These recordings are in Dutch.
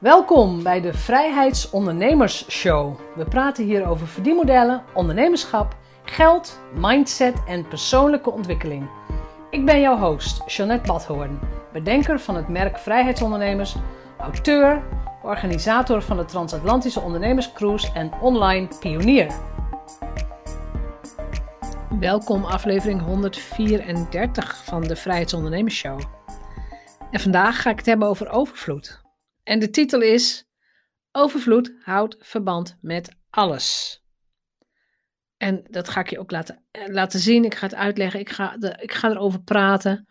Welkom bij de Vrijheidsondernemers Show. We praten hier over verdienmodellen, ondernemerschap, geld, mindset en persoonlijke ontwikkeling. Ik ben jouw host, Jeanette Badhoorn, bedenker van het merk Vrijheidsondernemers, auteur, organisator van de Transatlantische Ondernemerscruise en online pionier. Welkom aflevering 134 van de Vrijheidsondernemers Show. En vandaag ga ik het hebben over overvloed. En de titel is Overvloed houdt verband met alles. En dat ga ik je ook laten, eh, laten zien. Ik ga het uitleggen. Ik ga, de, ik ga erover praten.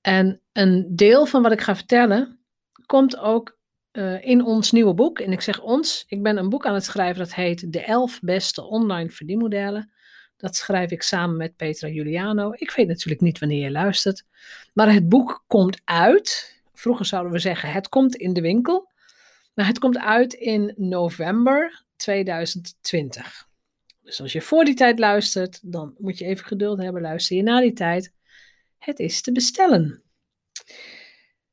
En een deel van wat ik ga vertellen komt ook uh, in ons nieuwe boek. En ik zeg ons, ik ben een boek aan het schrijven dat heet De 11 beste online verdienmodellen. Dat schrijf ik samen met Petra Juliano. Ik weet natuurlijk niet wanneer je luistert. Maar het boek komt uit Vroeger zouden we zeggen, het komt in de winkel. Maar het komt uit in november 2020. Dus als je voor die tijd luistert, dan moet je even geduld hebben. Luister je na die tijd. Het is te bestellen.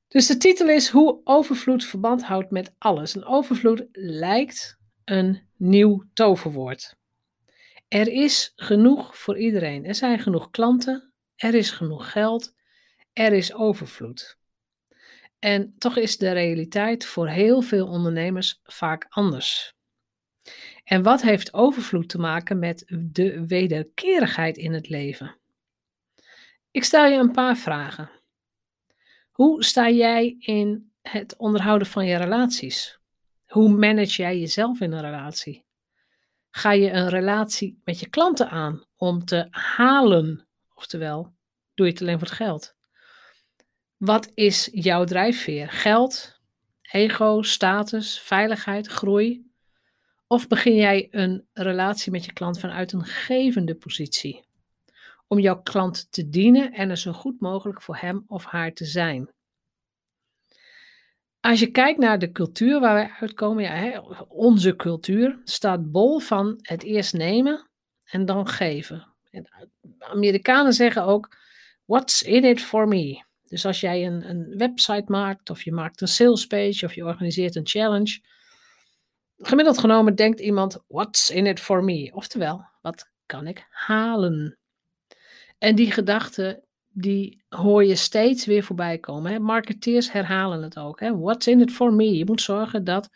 Dus de titel is Hoe overvloed verband houdt met alles. En overvloed lijkt een nieuw toverwoord. Er is genoeg voor iedereen. Er zijn genoeg klanten. Er is genoeg geld. Er is overvloed. En toch is de realiteit voor heel veel ondernemers vaak anders. En wat heeft overvloed te maken met de wederkerigheid in het leven? Ik stel je een paar vragen. Hoe sta jij in het onderhouden van je relaties? Hoe manage jij jezelf in een relatie? Ga je een relatie met je klanten aan om te halen? Oftewel, doe je het alleen voor het geld? Wat is jouw drijfveer? Geld, ego, status, veiligheid, groei? Of begin jij een relatie met je klant vanuit een gevende positie? Om jouw klant te dienen en er zo goed mogelijk voor hem of haar te zijn. Als je kijkt naar de cultuur waar wij uitkomen, ja, hè, onze cultuur staat bol van het eerst nemen en dan geven. En Amerikanen zeggen ook: What's in it for me? Dus als jij een, een website maakt, of je maakt een sales page, of je organiseert een challenge, gemiddeld genomen denkt iemand: What's in it for me? Oftewel, wat kan ik halen? En die gedachte, die hoor je steeds weer voorbij komen. Hè? Marketeers herhalen het ook. Hè? What's in it for me? Je moet zorgen dat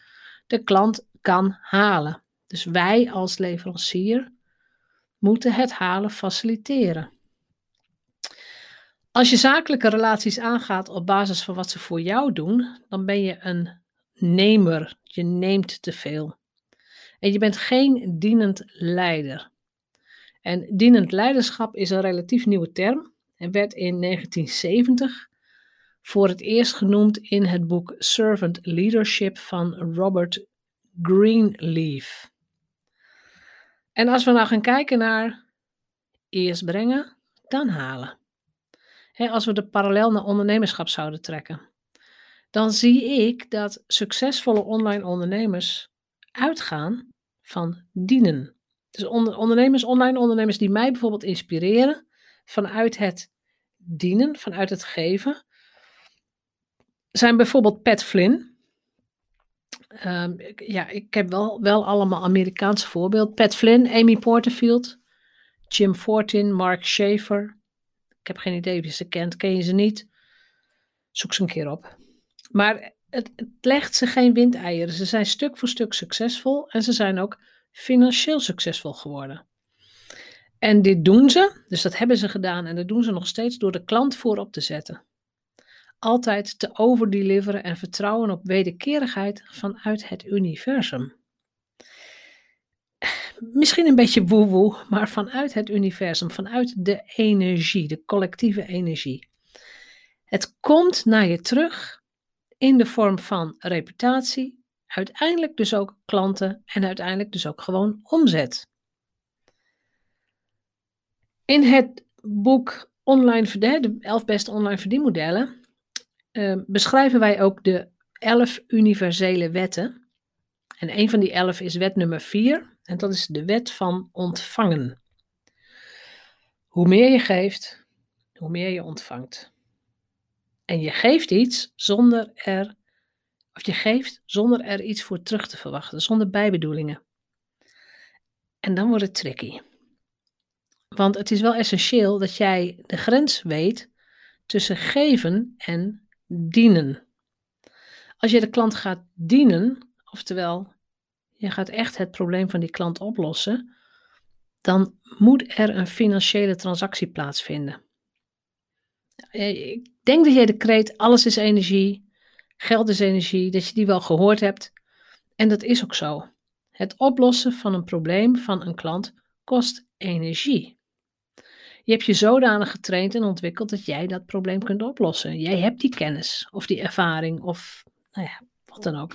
de klant kan halen. Dus wij als leverancier moeten het halen faciliteren. Als je zakelijke relaties aangaat op basis van wat ze voor jou doen, dan ben je een nemer. Je neemt te veel. En je bent geen dienend leider. En dienend leiderschap is een relatief nieuwe term en werd in 1970 voor het eerst genoemd in het boek Servant Leadership van Robert Greenleaf. En als we nou gaan kijken naar eerst brengen, dan halen als we de parallel naar ondernemerschap zouden trekken, dan zie ik dat succesvolle online ondernemers uitgaan van dienen. Dus ondernemers, online ondernemers die mij bijvoorbeeld inspireren vanuit het dienen, vanuit het geven, zijn bijvoorbeeld Pat Flynn. Um, ja, ik heb wel, wel allemaal Amerikaanse voorbeelden. Pat Flynn, Amy Porterfield, Jim Fortin, Mark Schaefer, heb geen idee of je ze kent. Ken je ze niet? Zoek ze een keer op. Maar het, het legt ze geen windeieren. Ze zijn stuk voor stuk succesvol en ze zijn ook financieel succesvol geworden. En dit doen ze, dus dat hebben ze gedaan en dat doen ze nog steeds door de klant voorop te zetten. Altijd te overdeliveren en vertrouwen op wederkerigheid vanuit het universum misschien een beetje woe-woe, maar vanuit het universum, vanuit de energie, de collectieve energie. Het komt naar je terug in de vorm van reputatie, uiteindelijk dus ook klanten en uiteindelijk dus ook gewoon omzet. In het boek online, de 11 beste online verdienmodellen uh, beschrijven wij ook de 11 universele wetten. En een van die 11 is wet nummer 4. En dat is de wet van ontvangen. Hoe meer je geeft, hoe meer je ontvangt. En je geeft iets zonder er, Of je geeft zonder er iets voor terug te verwachten, zonder bijbedoelingen. En dan wordt het tricky. Want het is wel essentieel dat jij de grens weet tussen geven en dienen. Als je de klant gaat dienen, oftewel je gaat echt het probleem van die klant oplossen, dan moet er een financiële transactie plaatsvinden. Ik denk dat jij de kreet alles is energie, geld is energie, dat je die wel gehoord hebt. En dat is ook zo. Het oplossen van een probleem van een klant kost energie. Je hebt je zodanig getraind en ontwikkeld dat jij dat probleem kunt oplossen. Jij hebt die kennis of die ervaring of nou ja, wat dan ook.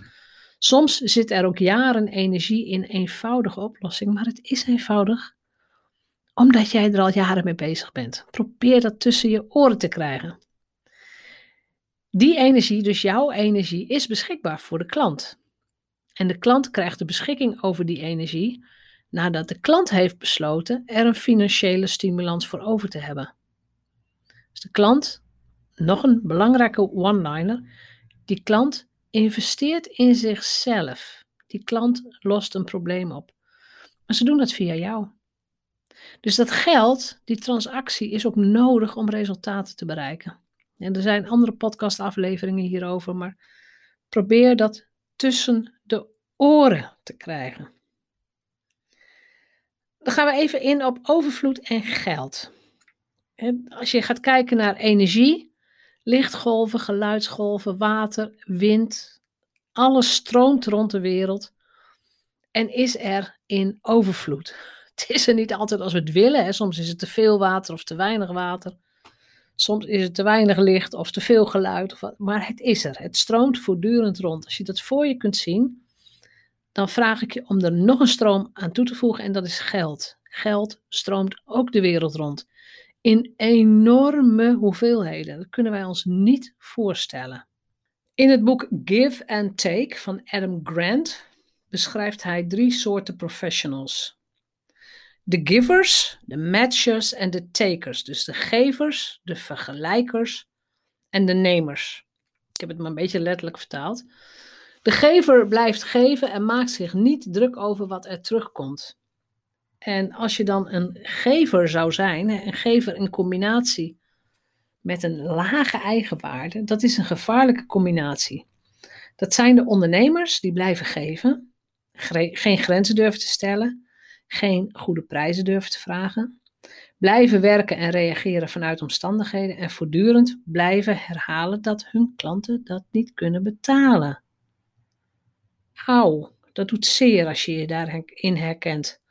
Soms zit er ook jaren energie in eenvoudige oplossing, maar het is eenvoudig omdat jij er al jaren mee bezig bent. Probeer dat tussen je oren te krijgen. Die energie, dus jouw energie, is beschikbaar voor de klant. En de klant krijgt de beschikking over die energie nadat de klant heeft besloten er een financiële stimulans voor over te hebben. Dus de klant, nog een belangrijke one-liner, die klant investeert in zichzelf. Die klant lost een probleem op. Maar ze doen dat via jou. Dus dat geld, die transactie, is ook nodig om resultaten te bereiken. En er zijn andere podcastafleveringen hierover, maar probeer dat tussen de oren te krijgen. Dan gaan we even in op overvloed en geld. Als je gaat kijken naar energie, lichtgolven, geluidsgolven, water, wind, alles stroomt rond de wereld en is er in overvloed. Het is er niet altijd als we het willen. Hè. Soms is het te veel water of te weinig water. Soms is het te weinig licht of te veel geluid. Of maar het is er. Het stroomt voortdurend rond. Als je dat voor je kunt zien, dan vraag ik je om er nog een stroom aan toe te voegen en dat is geld. Geld stroomt ook de wereld rond. In enorme hoeveelheden. Dat kunnen wij ons niet voorstellen. In het boek Give and Take van Adam Grant beschrijft hij drie soorten professionals. De givers, de matchers en de takers. Dus de gevers, de vergelijkers en de nemers. Ik heb het maar een beetje letterlijk vertaald. De gever blijft geven en maakt zich niet druk over wat er terugkomt. En als je dan een gever zou zijn, een gever in combinatie met een lage eigenwaarde, dat is een gevaarlijke combinatie. Dat zijn de ondernemers die blijven geven, geen grenzen durven te stellen, geen goede prijzen durven te vragen, blijven werken en reageren vanuit omstandigheden en voortdurend blijven herhalen dat hun klanten dat niet kunnen betalen. Auw, dat doet zeer als je je daarin herkent.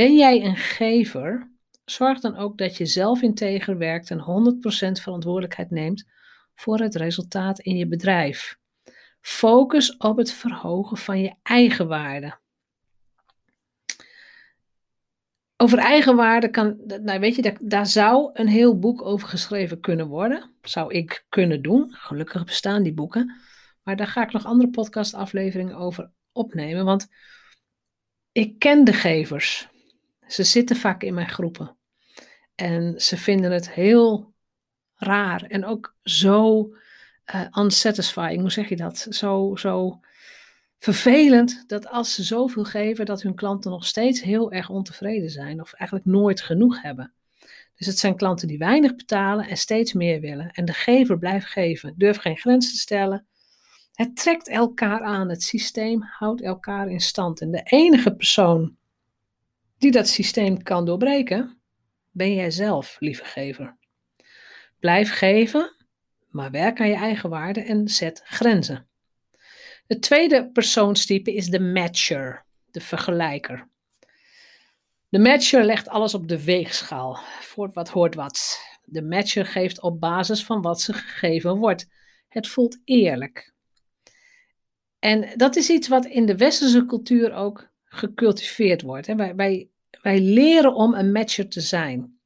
Ben jij een gever? Zorg dan ook dat je zelf integer werkt en 100% verantwoordelijkheid neemt voor het resultaat in je bedrijf. Focus op het verhogen van je eigen waarde. Over eigenwaarde kan, nou weet je, daar, daar zou een heel boek over geschreven kunnen worden. Zou ik kunnen doen. Gelukkig bestaan die boeken. Maar daar ga ik nog andere podcastafleveringen over opnemen. Want ik ken de gevers. Ze zitten vaak in mijn groepen. En ze vinden het heel raar en ook zo uh, unsatisfying, hoe zeg je dat? Zo, zo vervelend dat als ze zoveel geven, dat hun klanten nog steeds heel erg ontevreden zijn of eigenlijk nooit genoeg hebben. Dus het zijn klanten die weinig betalen en steeds meer willen. En de gever blijft geven, durft geen grenzen te stellen. Het trekt elkaar aan, het systeem houdt elkaar in stand. En de enige persoon die dat systeem kan doorbreken, ben jij zelf, lieve gever. Blijf geven, maar werk aan je eigen waarde en zet grenzen. Het tweede persoonstype is de matcher, de vergelijker. De matcher legt alles op de weegschaal, voor wat hoort wat. De matcher geeft op basis van wat ze gegeven wordt. Het voelt eerlijk. En dat is iets wat in de westerse cultuur ook gecultiveerd wordt. Hè. Wij, wij, wij leren om een matcher te zijn.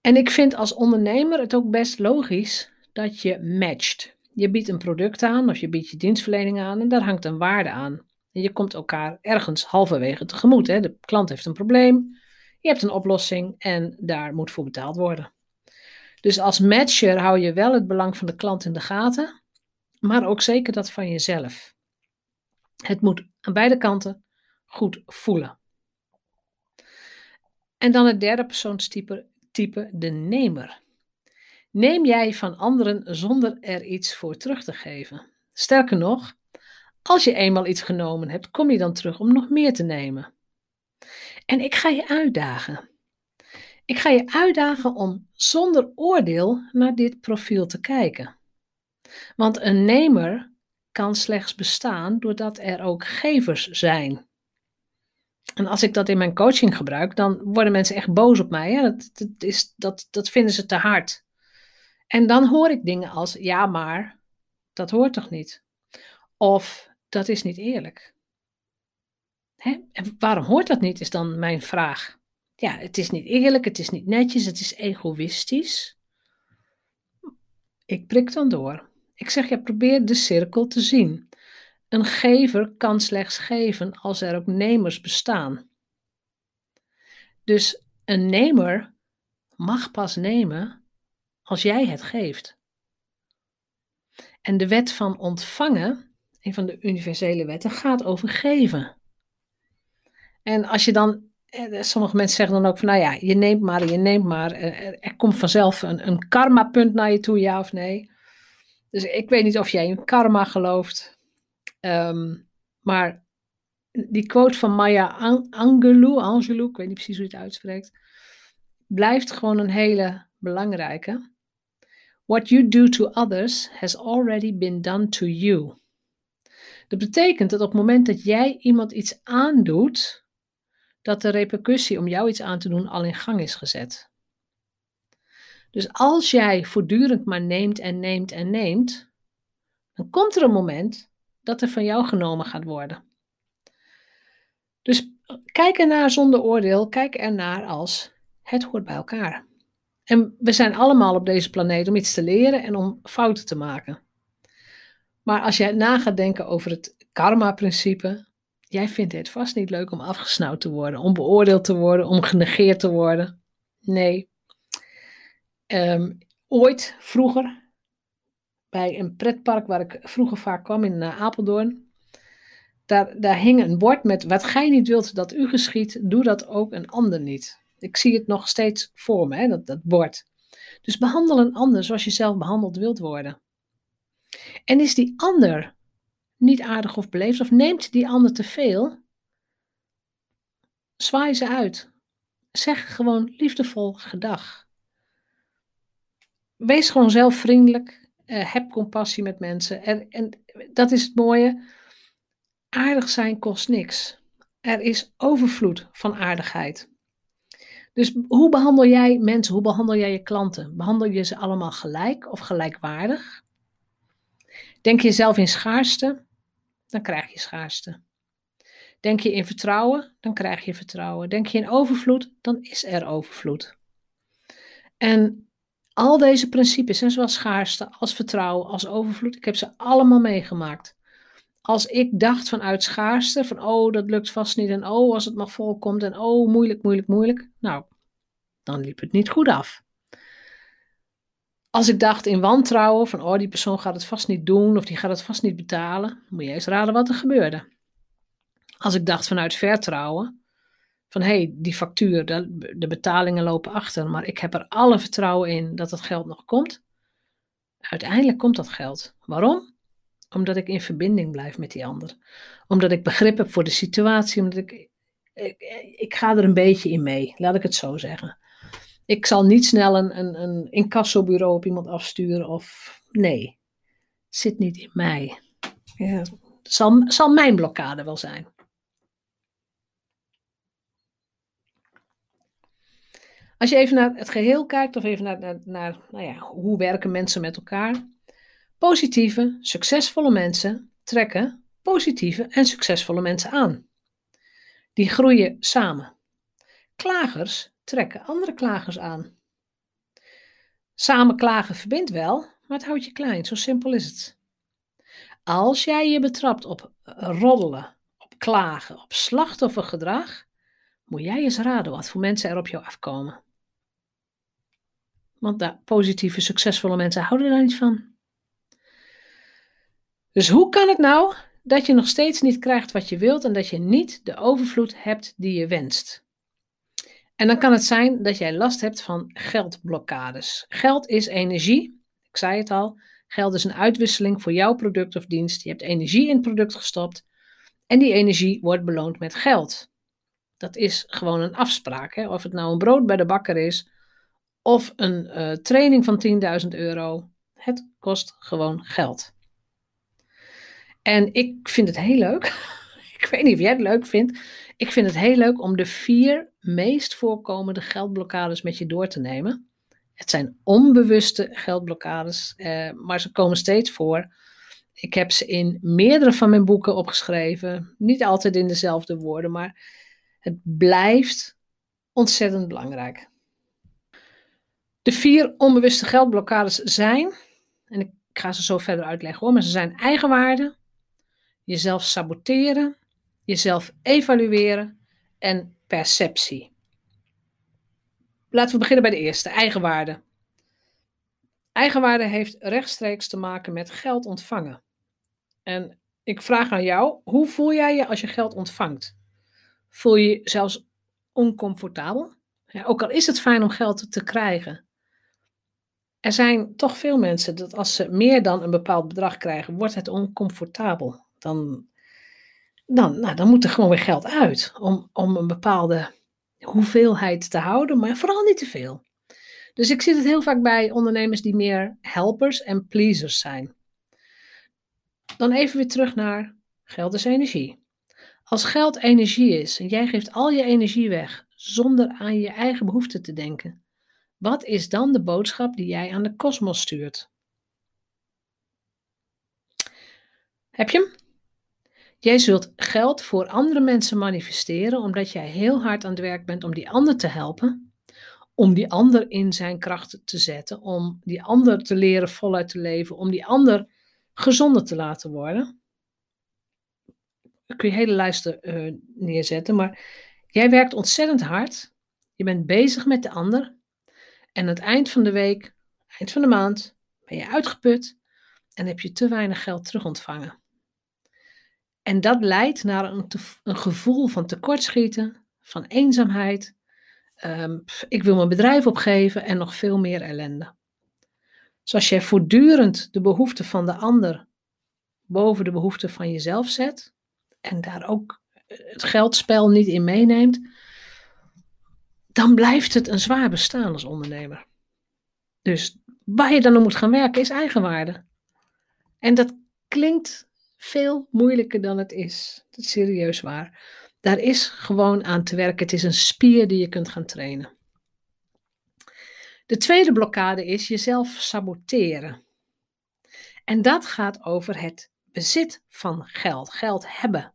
En ik vind als ondernemer het ook best logisch dat je matcht. Je biedt een product aan of je biedt je dienstverlening aan en daar hangt een waarde aan. En je komt elkaar ergens halverwege tegemoet. Hè. De klant heeft een probleem, je hebt een oplossing en daar moet voor betaald worden. Dus als matcher hou je wel het belang van de klant in de gaten, maar ook zeker dat van jezelf. Het moet aan beide kanten goed voelen. En dan het derde persoonstype, type de nemer. Neem jij van anderen zonder er iets voor terug te geven? Sterker nog, als je eenmaal iets genomen hebt, kom je dan terug om nog meer te nemen. En ik ga je uitdagen. Ik ga je uitdagen om zonder oordeel naar dit profiel te kijken. Want een nemer kan slechts bestaan doordat er ook gevers zijn. En als ik dat in mijn coaching gebruik, dan worden mensen echt boos op mij. Hè? Dat, is, dat, dat vinden ze te hard. En dan hoor ik dingen als: ja, maar dat hoort toch niet? Of dat is niet eerlijk. Hè? En waarom hoort dat niet, is dan mijn vraag. Ja, het is niet eerlijk, het is niet netjes, het is egoïstisch. Ik prik dan door. Ik zeg, ja, probeer de cirkel te zien. Een gever kan slechts geven als er ook nemers bestaan. Dus een nemer mag pas nemen als jij het geeft. En de wet van ontvangen, een van de universele wetten, gaat over geven. En als je dan, eh, sommige mensen zeggen dan ook van, nou ja, je neemt maar, je neemt maar, er komt vanzelf een, een karma-punt naar je toe, ja of nee. Dus ik weet niet of jij in karma gelooft. Um, maar die quote van Maya Angelou, Angelou, ik weet niet precies hoe je het uitspreekt, blijft gewoon een hele belangrijke. What you do to others has already been done to you. Dat betekent dat op het moment dat jij iemand iets aandoet, dat de repercussie om jou iets aan te doen al in gang is gezet. Dus als jij voortdurend maar neemt en neemt en neemt, dan komt er een moment dat er van jou genomen gaat worden. Dus kijk ernaar zonder oordeel, kijk ernaar als het hoort bij elkaar. En we zijn allemaal op deze planeet om iets te leren en om fouten te maken. Maar als jij na gaat denken over het karma-principe, jij vindt het vast niet leuk om afgesnauwd te worden, om beoordeeld te worden, om genegeerd te worden. Nee. Ehm, ooit, vroeger, bij een pretpark waar ik vroeger vaak kwam in uh, Apeldoorn. Daar, daar hing een bord met: Wat gij niet wilt dat u geschiet, doe dat ook een ander niet. Ik zie het nog steeds voor me, hè, dat, dat bord. Dus behandel een ander zoals je zelf behandeld wilt worden. En is die ander niet aardig of beleefd, of neemt die ander te veel, zwaai ze uit. Zeg gewoon liefdevol gedag. Wees gewoon zelf vriendelijk. Uh, heb compassie met mensen. En, en dat is het mooie. Aardig zijn kost niks. Er is overvloed van aardigheid. Dus hoe behandel jij mensen? Hoe behandel jij je klanten? Behandel je ze allemaal gelijk of gelijkwaardig? Denk je zelf in schaarste? Dan krijg je schaarste. Denk je in vertrouwen? Dan krijg je vertrouwen. Denk je in overvloed? Dan is er overvloed. En al deze principes, en zowel schaarste als vertrouwen als overvloed, ik heb ze allemaal meegemaakt. Als ik dacht vanuit schaarste, van oh, dat lukt vast niet en oh, als het maar volkomt en oh, moeilijk, moeilijk, moeilijk. Nou, dan liep het niet goed af. Als ik dacht in wantrouwen, van oh, die persoon gaat het vast niet doen of die gaat het vast niet betalen, moet je eens raden wat er gebeurde. Als ik dacht vanuit vertrouwen, van hé, hey, die factuur, de, de betalingen lopen achter, maar ik heb er alle vertrouwen in dat het geld nog komt. Uiteindelijk komt dat geld. Waarom? Omdat ik in verbinding blijf met die ander. Omdat ik begrip heb voor de situatie. Omdat ik, ik, ik ga er een beetje in mee, laat ik het zo zeggen. Ik zal niet snel een, een, een incassobureau op iemand afsturen of nee, zit niet in mij. Ja, zal, zal mijn blokkade wel zijn. Als je even naar het geheel kijkt of even naar, naar, nou ja, hoe werken mensen met elkaar. Positieve, succesvolle mensen trekken positieve en succesvolle mensen aan. Die groeien samen. Klagers trekken andere klagers aan. Samen klagen verbindt wel, maar het houdt je klein. Zo simpel is het. Als jij je betrapt op roddelen, op klagen, op slachtoffergedrag, moet jij eens raden wat voor mensen er op jou afkomen. Want daar, positieve, succesvolle mensen houden daar niet van. Dus hoe kan het nou dat je nog steeds niet krijgt wat je wilt en dat je niet de overvloed hebt die je wenst? En dan kan het zijn dat jij last hebt van geldblokkades. Geld is energie. Ik zei het al. Geld is een uitwisseling voor jouw product of dienst. Je hebt energie in het product gestopt en die energie wordt beloond met geld. Dat is gewoon een afspraak. Hè? Of het nou een brood bij de bakker is of een uh, training van 10.000 euro. Het kost gewoon geld. En ik vind het heel leuk. ik weet niet of jij het leuk vindt. Ik vind het heel leuk om de vier meest voorkomende geldblokkades met je door te nemen. Het zijn onbewuste geldblokkades, eh, maar ze komen steeds voor. Ik heb ze in meerdere van mijn boeken opgeschreven. Niet altijd in dezelfde woorden, maar het blijft ontzettend belangrijk. De vier onbewuste geldblokkades zijn, en ik ga ze zo verder uitleggen hoor, maar ze zijn eigenwaarde, jezelf saboteren, jezelf evalueren en perceptie. Laten we beginnen bij de eerste, eigenwaarde. Eigenwaarde heeft rechtstreeks te maken met geld ontvangen. En ik vraag aan jou, hoe voel jij je als je geld ontvangt? Voel je je zelfs oncomfortabel? Ja, ook al is het fijn om geld te krijgen. Er zijn toch veel mensen dat als ze meer dan een bepaald bedrag krijgen, wordt het oncomfortabel. Dan, dan, nou, dan moet er gewoon weer geld uit om, om een bepaalde hoeveelheid te houden, maar vooral niet te veel. Dus ik zie het heel vaak bij ondernemers die meer helpers en pleasers zijn. Dan even weer terug naar geld is energie. Als geld energie is en jij geeft al je energie weg zonder aan je eigen behoeften te denken, wat is dan de boodschap die jij aan de kosmos stuurt? Heb je hem? Jij zult geld voor andere mensen manifesteren omdat jij heel hard aan het werk bent om die ander te helpen, om die ander in zijn kracht te zetten, om die ander te leren voluit te leven, om die ander gezonder te laten worden. Daar kun je hele lijsten uh, neerzetten, maar jij werkt ontzettend hard. Je bent bezig met de ander. En het eind van de week, eind van de maand, ben je uitgeput en heb je te weinig geld terug ontvangen. En dat leidt naar een, een gevoel van tekortschieten, van eenzaamheid. Um, ik wil mijn bedrijf opgeven en nog veel meer ellende. Zoals jij voortdurend de behoeften van de ander boven de behoeften van jezelf zet en daar ook het geldspel niet in meeneemt, dan blijft het een zwaar bestaan als ondernemer. Dus waar je dan op moet gaan werken is eigenwaarde. En dat klinkt veel moeilijker dan het is. Dat is serieus waar. Daar is gewoon aan te werken. Het is een spier die je kunt gaan trainen. De tweede blokkade is jezelf saboteren. En dat gaat over het bezit van geld, geld hebben.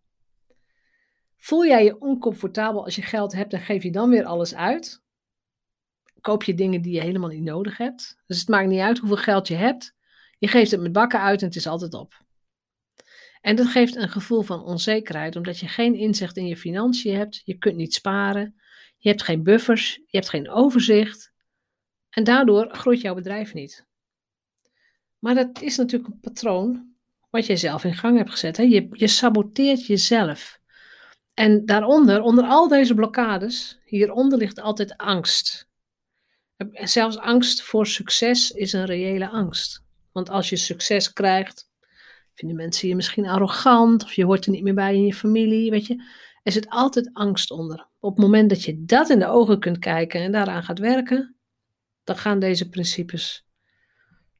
Voel jij je oncomfortabel als je geld hebt en geef je dan weer alles uit? Koop je dingen die je helemaal niet nodig hebt? Dus het maakt niet uit hoeveel geld je hebt. Je geeft het met bakken uit en het is altijd op. En dat geeft een gevoel van onzekerheid, omdat je geen inzicht in je financiën hebt. Je kunt niet sparen. Je hebt geen buffers. Je hebt geen overzicht. En daardoor groeit jouw bedrijf niet. Maar dat is natuurlijk een patroon wat je zelf in gang hebt gezet. Hè? Je, je saboteert jezelf. En daaronder, onder al deze blokkades, hieronder ligt altijd angst. Zelfs angst voor succes is een reële angst. Want als je succes krijgt, vinden mensen je misschien arrogant of je hoort er niet meer bij in je familie, weet je. Er zit altijd angst onder. Op het moment dat je dat in de ogen kunt kijken en daaraan gaat werken, dan gaan deze principes,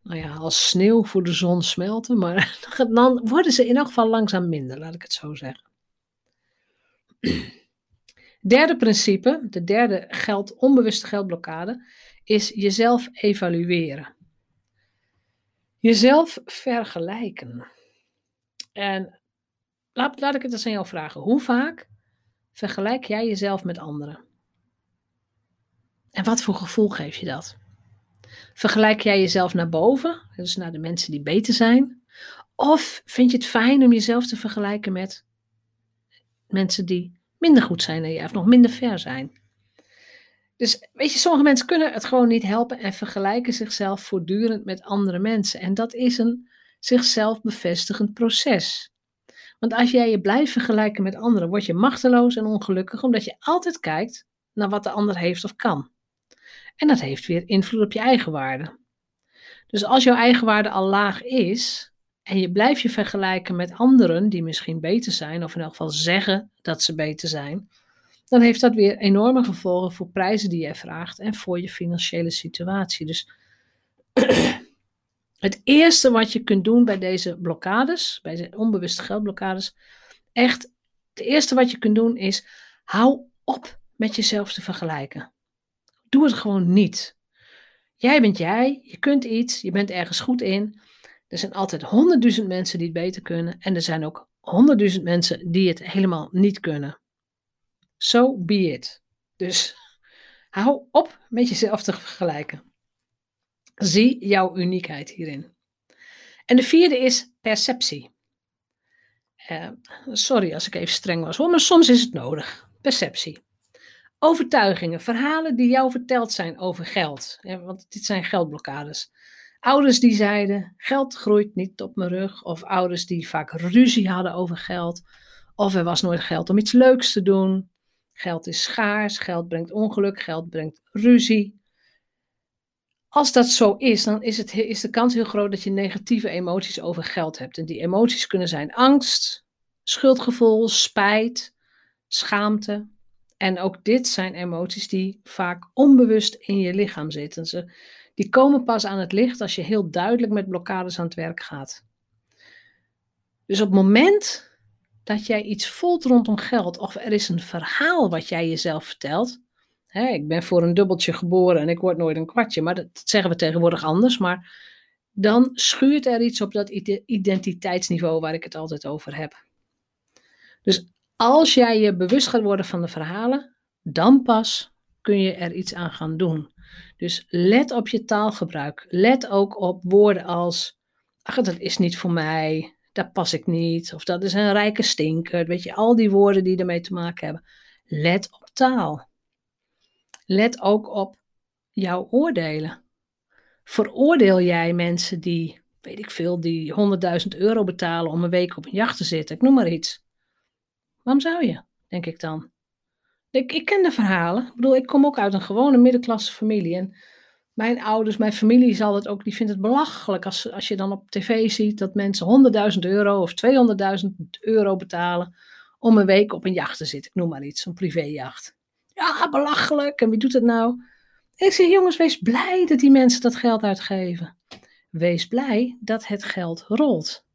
nou ja, als sneeuw voor de zon smelten, maar dan worden ze in elk geval langzaam minder, laat ik het zo zeggen. Derde principe, de derde geld, onbewuste geldblokkade, is jezelf evalueren. Jezelf vergelijken. En laat, laat ik het eens aan jou vragen. Hoe vaak vergelijk jij jezelf met anderen? En wat voor gevoel geef je dat? Vergelijk jij jezelf naar boven, dus naar de mensen die beter zijn? Of vind je het fijn om jezelf te vergelijken met mensen die minder goed zijn dan jij of nog minder ver zijn? Dus weet je, sommige mensen kunnen het gewoon niet helpen en vergelijken zichzelf voortdurend met andere mensen. En dat is een zichzelf bevestigend proces. Want als jij je blijft vergelijken met anderen, word je machteloos en ongelukkig, omdat je altijd kijkt naar wat de ander heeft of kan. En dat heeft weer invloed op je eigen waarde. Dus als jouw eigen waarde al laag is en je blijft je vergelijken met anderen die misschien beter zijn, of in elk geval zeggen dat ze beter zijn, dan heeft dat weer enorme gevolgen voor prijzen die je vraagt en voor je financiële situatie. Dus het eerste wat je kunt doen bij deze blokkades, bij deze onbewuste geldblokkades, echt, het eerste wat je kunt doen is, hou op met jezelf te vergelijken. Doe het gewoon niet. Jij bent jij, je kunt iets, je bent ergens goed in. Er zijn altijd honderdduizend mensen die het beter kunnen en er zijn ook honderdduizend mensen die het helemaal niet kunnen. So be it. Dus hou op met jezelf te vergelijken. Zie jouw uniekheid hierin. En de vierde is perceptie. Uh, sorry als ik even streng was hoor, maar soms is het nodig. Perceptie. Overtuigingen, verhalen die jou verteld zijn over geld. want dit zijn geldblokkades. Ouders die zeiden: geld groeit niet op mijn rug. Of ouders die vaak ruzie hadden over geld. Of er was nooit geld om iets leuks te doen. Geld is schaars, geld brengt ongeluk, geld brengt ruzie. Als dat zo is, dan is, het, is de kans heel groot dat je negatieve emoties over geld hebt. En die emoties kunnen zijn angst, schuldgevoel, spijt, schaamte. En ook dit zijn emoties die vaak onbewust in je lichaam zitten. Ze, die komen pas aan het licht als je heel duidelijk met blokkades aan het werk gaat. Dus op het moment dat jij iets voelt rondom geld, of er is een verhaal wat jij jezelf vertelt. Hè, ik ben voor een dubbeltje geboren en ik word nooit een kwartje, maar dat zeggen we tegenwoordig anders. Maar dan schuurt er iets op dat identiteitsniveau waar ik het altijd over heb. Dus als jij je bewust gaat worden van de verhalen, dan pas kun je er iets aan gaan doen. Dus let op je taalgebruik. Let ook op woorden als: ach, dat is niet voor mij daar pas ik niet, of dat is een rijke stinker. Weet je, al die woorden die ermee te maken hebben. Let op taal. Let ook op jouw oordelen. Veroordeel jij mensen die, weet ik veel, die 100.000 euro betalen om een week op een jacht te zitten? Ik noem maar iets. Waarom zou je, denk ik dan? Ik, ik ken de verhalen. Ik bedoel, ik kom ook uit een gewone middenklasse familie. En mijn ouders, mijn familie zal het ook, die vindt het belachelijk als, als je dan op tv ziet dat mensen 100.000 euro of 200.000 euro betalen om een week op een jacht te zitten. Ik noem maar iets, een privéjacht. Ja, belachelijk. En wie doet het nou? ik zeg, jongens, wees blij dat die mensen dat geld uitgeven. Wees blij dat het geld rolt.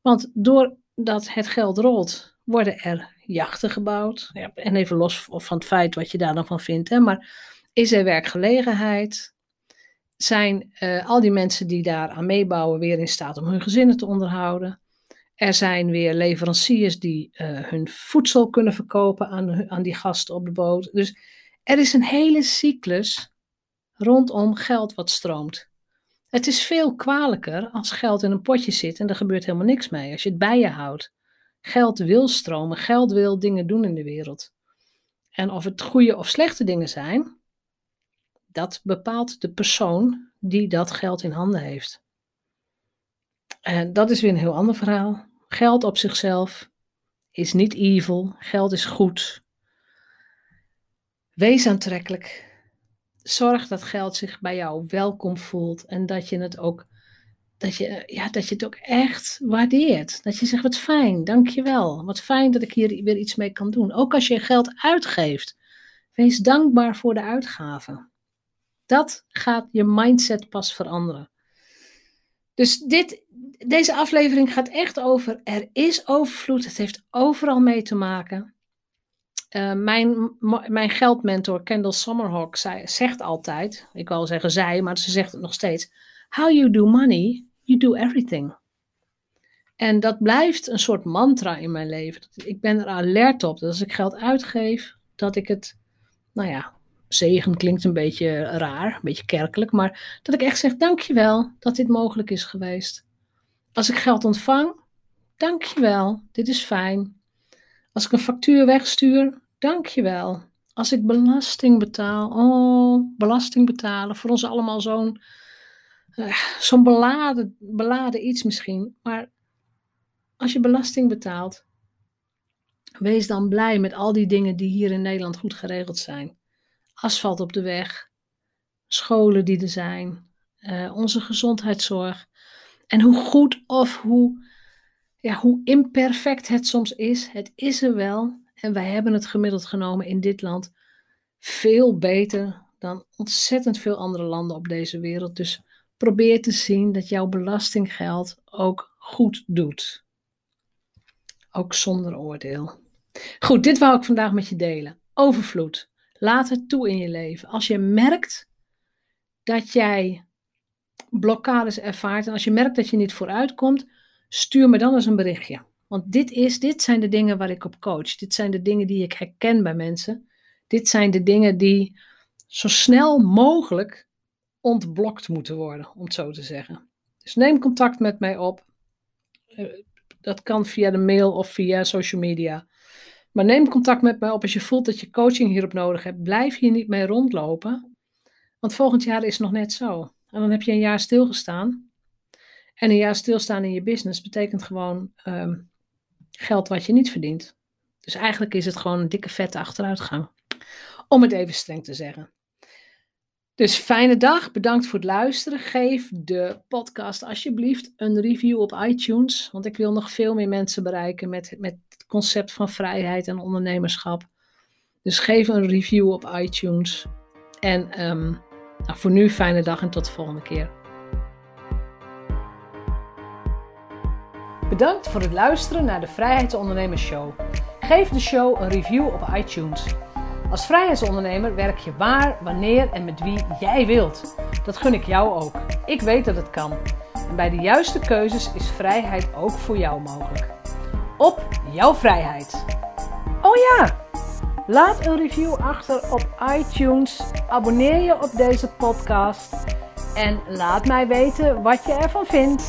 Want doordat het geld rolt, worden er jachten gebouwd. Ja, en even los van het feit wat je daar dan van vindt. Hè, maar is er werkgelegenheid? zijn uh, al die mensen die daar aan meebouwen weer in staat om hun gezinnen te onderhouden. Er zijn weer leveranciers die uh, hun voedsel kunnen verkopen aan, aan die gasten op de boot. Dus er is een hele cyclus rondom geld wat stroomt. Het is veel kwalijker als geld in een potje zit en er gebeurt helemaal niks mee. Als je het bij je houdt. Geld wil stromen, geld wil dingen doen in de wereld. En of het goede of slechte dingen zijn, dat bepaalt de persoon die dat geld in handen heeft. En dat is weer een heel ander verhaal. Geld op zichzelf is niet evil, geld is goed. Wees aantrekkelijk. Zorg dat geld zich bij jou welkom voelt en dat je het ook, dat je, ja, dat je het ook echt waardeert. Dat je zegt, wat fijn, dankjewel. Wat fijn dat ik hier weer iets mee kan doen. Ook als je geld uitgeeft, wees dankbaar voor de uitgaven. Dat gaat je mindset pas veranderen. Dus dit, deze aflevering gaat echt over, er is overvloed, het heeft overal mee te maken. Uh, mijn, mijn geldmentor Kendall Summerhawk zegt altijd, ik wil zeggen zij, maar ze zegt het nog steeds. How you do money, you do everything. En dat blijft een soort mantra in mijn leven. Ik ben er alert op dat als ik geld uitgeef, dat ik het, nou ja, zegen klinkt een beetje raar, een beetje kerkelijk, maar dat ik echt zeg: dankjewel dat dit mogelijk is geweest. Als ik geld ontvang, dankjewel, dit is fijn. Als ik een factuur wegstuur, dankjewel. Als ik belasting betaal, oh, belasting betalen, voor ons allemaal zo'n uh, zo'n beladen, beladen iets misschien. Maar als je belasting betaalt, wees dan blij met al die dingen die hier in Nederland goed geregeld zijn. Asfalt op de weg, scholen die er zijn, uh, onze gezondheidszorg. En hoe goed of hoe, ja, hoe imperfect het soms is, het is er wel. En wij hebben het gemiddeld genomen in dit land veel beter dan ontzettend veel andere landen op deze wereld. Dus probeer te zien dat jouw belastinggeld ook goed doet. Ook zonder oordeel. Goed, dit wou ik vandaag met je delen. Overvloed. Laat het toe in je leven. Als je merkt dat jij blokkades ervaart en als je merkt dat je niet vooruit komt, stuur me dan eens een berichtje. Want dit, is, dit zijn de dingen waar ik op coach. Dit zijn de dingen die ik herken bij mensen. Dit zijn de dingen die zo snel mogelijk ontblokt moeten worden, om het zo te zeggen. Dus neem contact met mij op. Eh, dat kan via de mail of via social media. Maar neem contact met mij op als je voelt dat je coaching hierop nodig hebt. Blijf hier niet mee rondlopen. Want volgend jaar is het nog net zo. En dan heb je een jaar stilgestaan. En een jaar stilstaan in je business betekent gewoon ehm, geld wat je niet verdient. Dus eigenlijk is het gewoon een dikke vette achteruitgang. Om het even streng te zeggen. Dus fijne dag, bedankt voor het luisteren. Geef de podcast alsjeblieft een review op iTunes, want ik wil nog veel meer mensen bereiken met, met het concept van vrijheid en ondernemerschap. Dus geef een review op iTunes. En ehm, nou, voor nu fijne dag en tot de volgende keer. Bedankt voor het luisteren naar de Vrijheidsondernemers Show. Geef de show een review op iTunes. Als vrijheidsondernemer werk je waar, wanneer en met wie jij wilt. Dat gun ik jou ook. Ik weet dat het kan. En bij de juiste keuzes is vrijheid ook voor jou mogelijk. Op jouw vrijheid. Oh ja, laat een review achter op iTunes. Abonneer je op deze podcast. En laat mij weten wat je ervan vindt.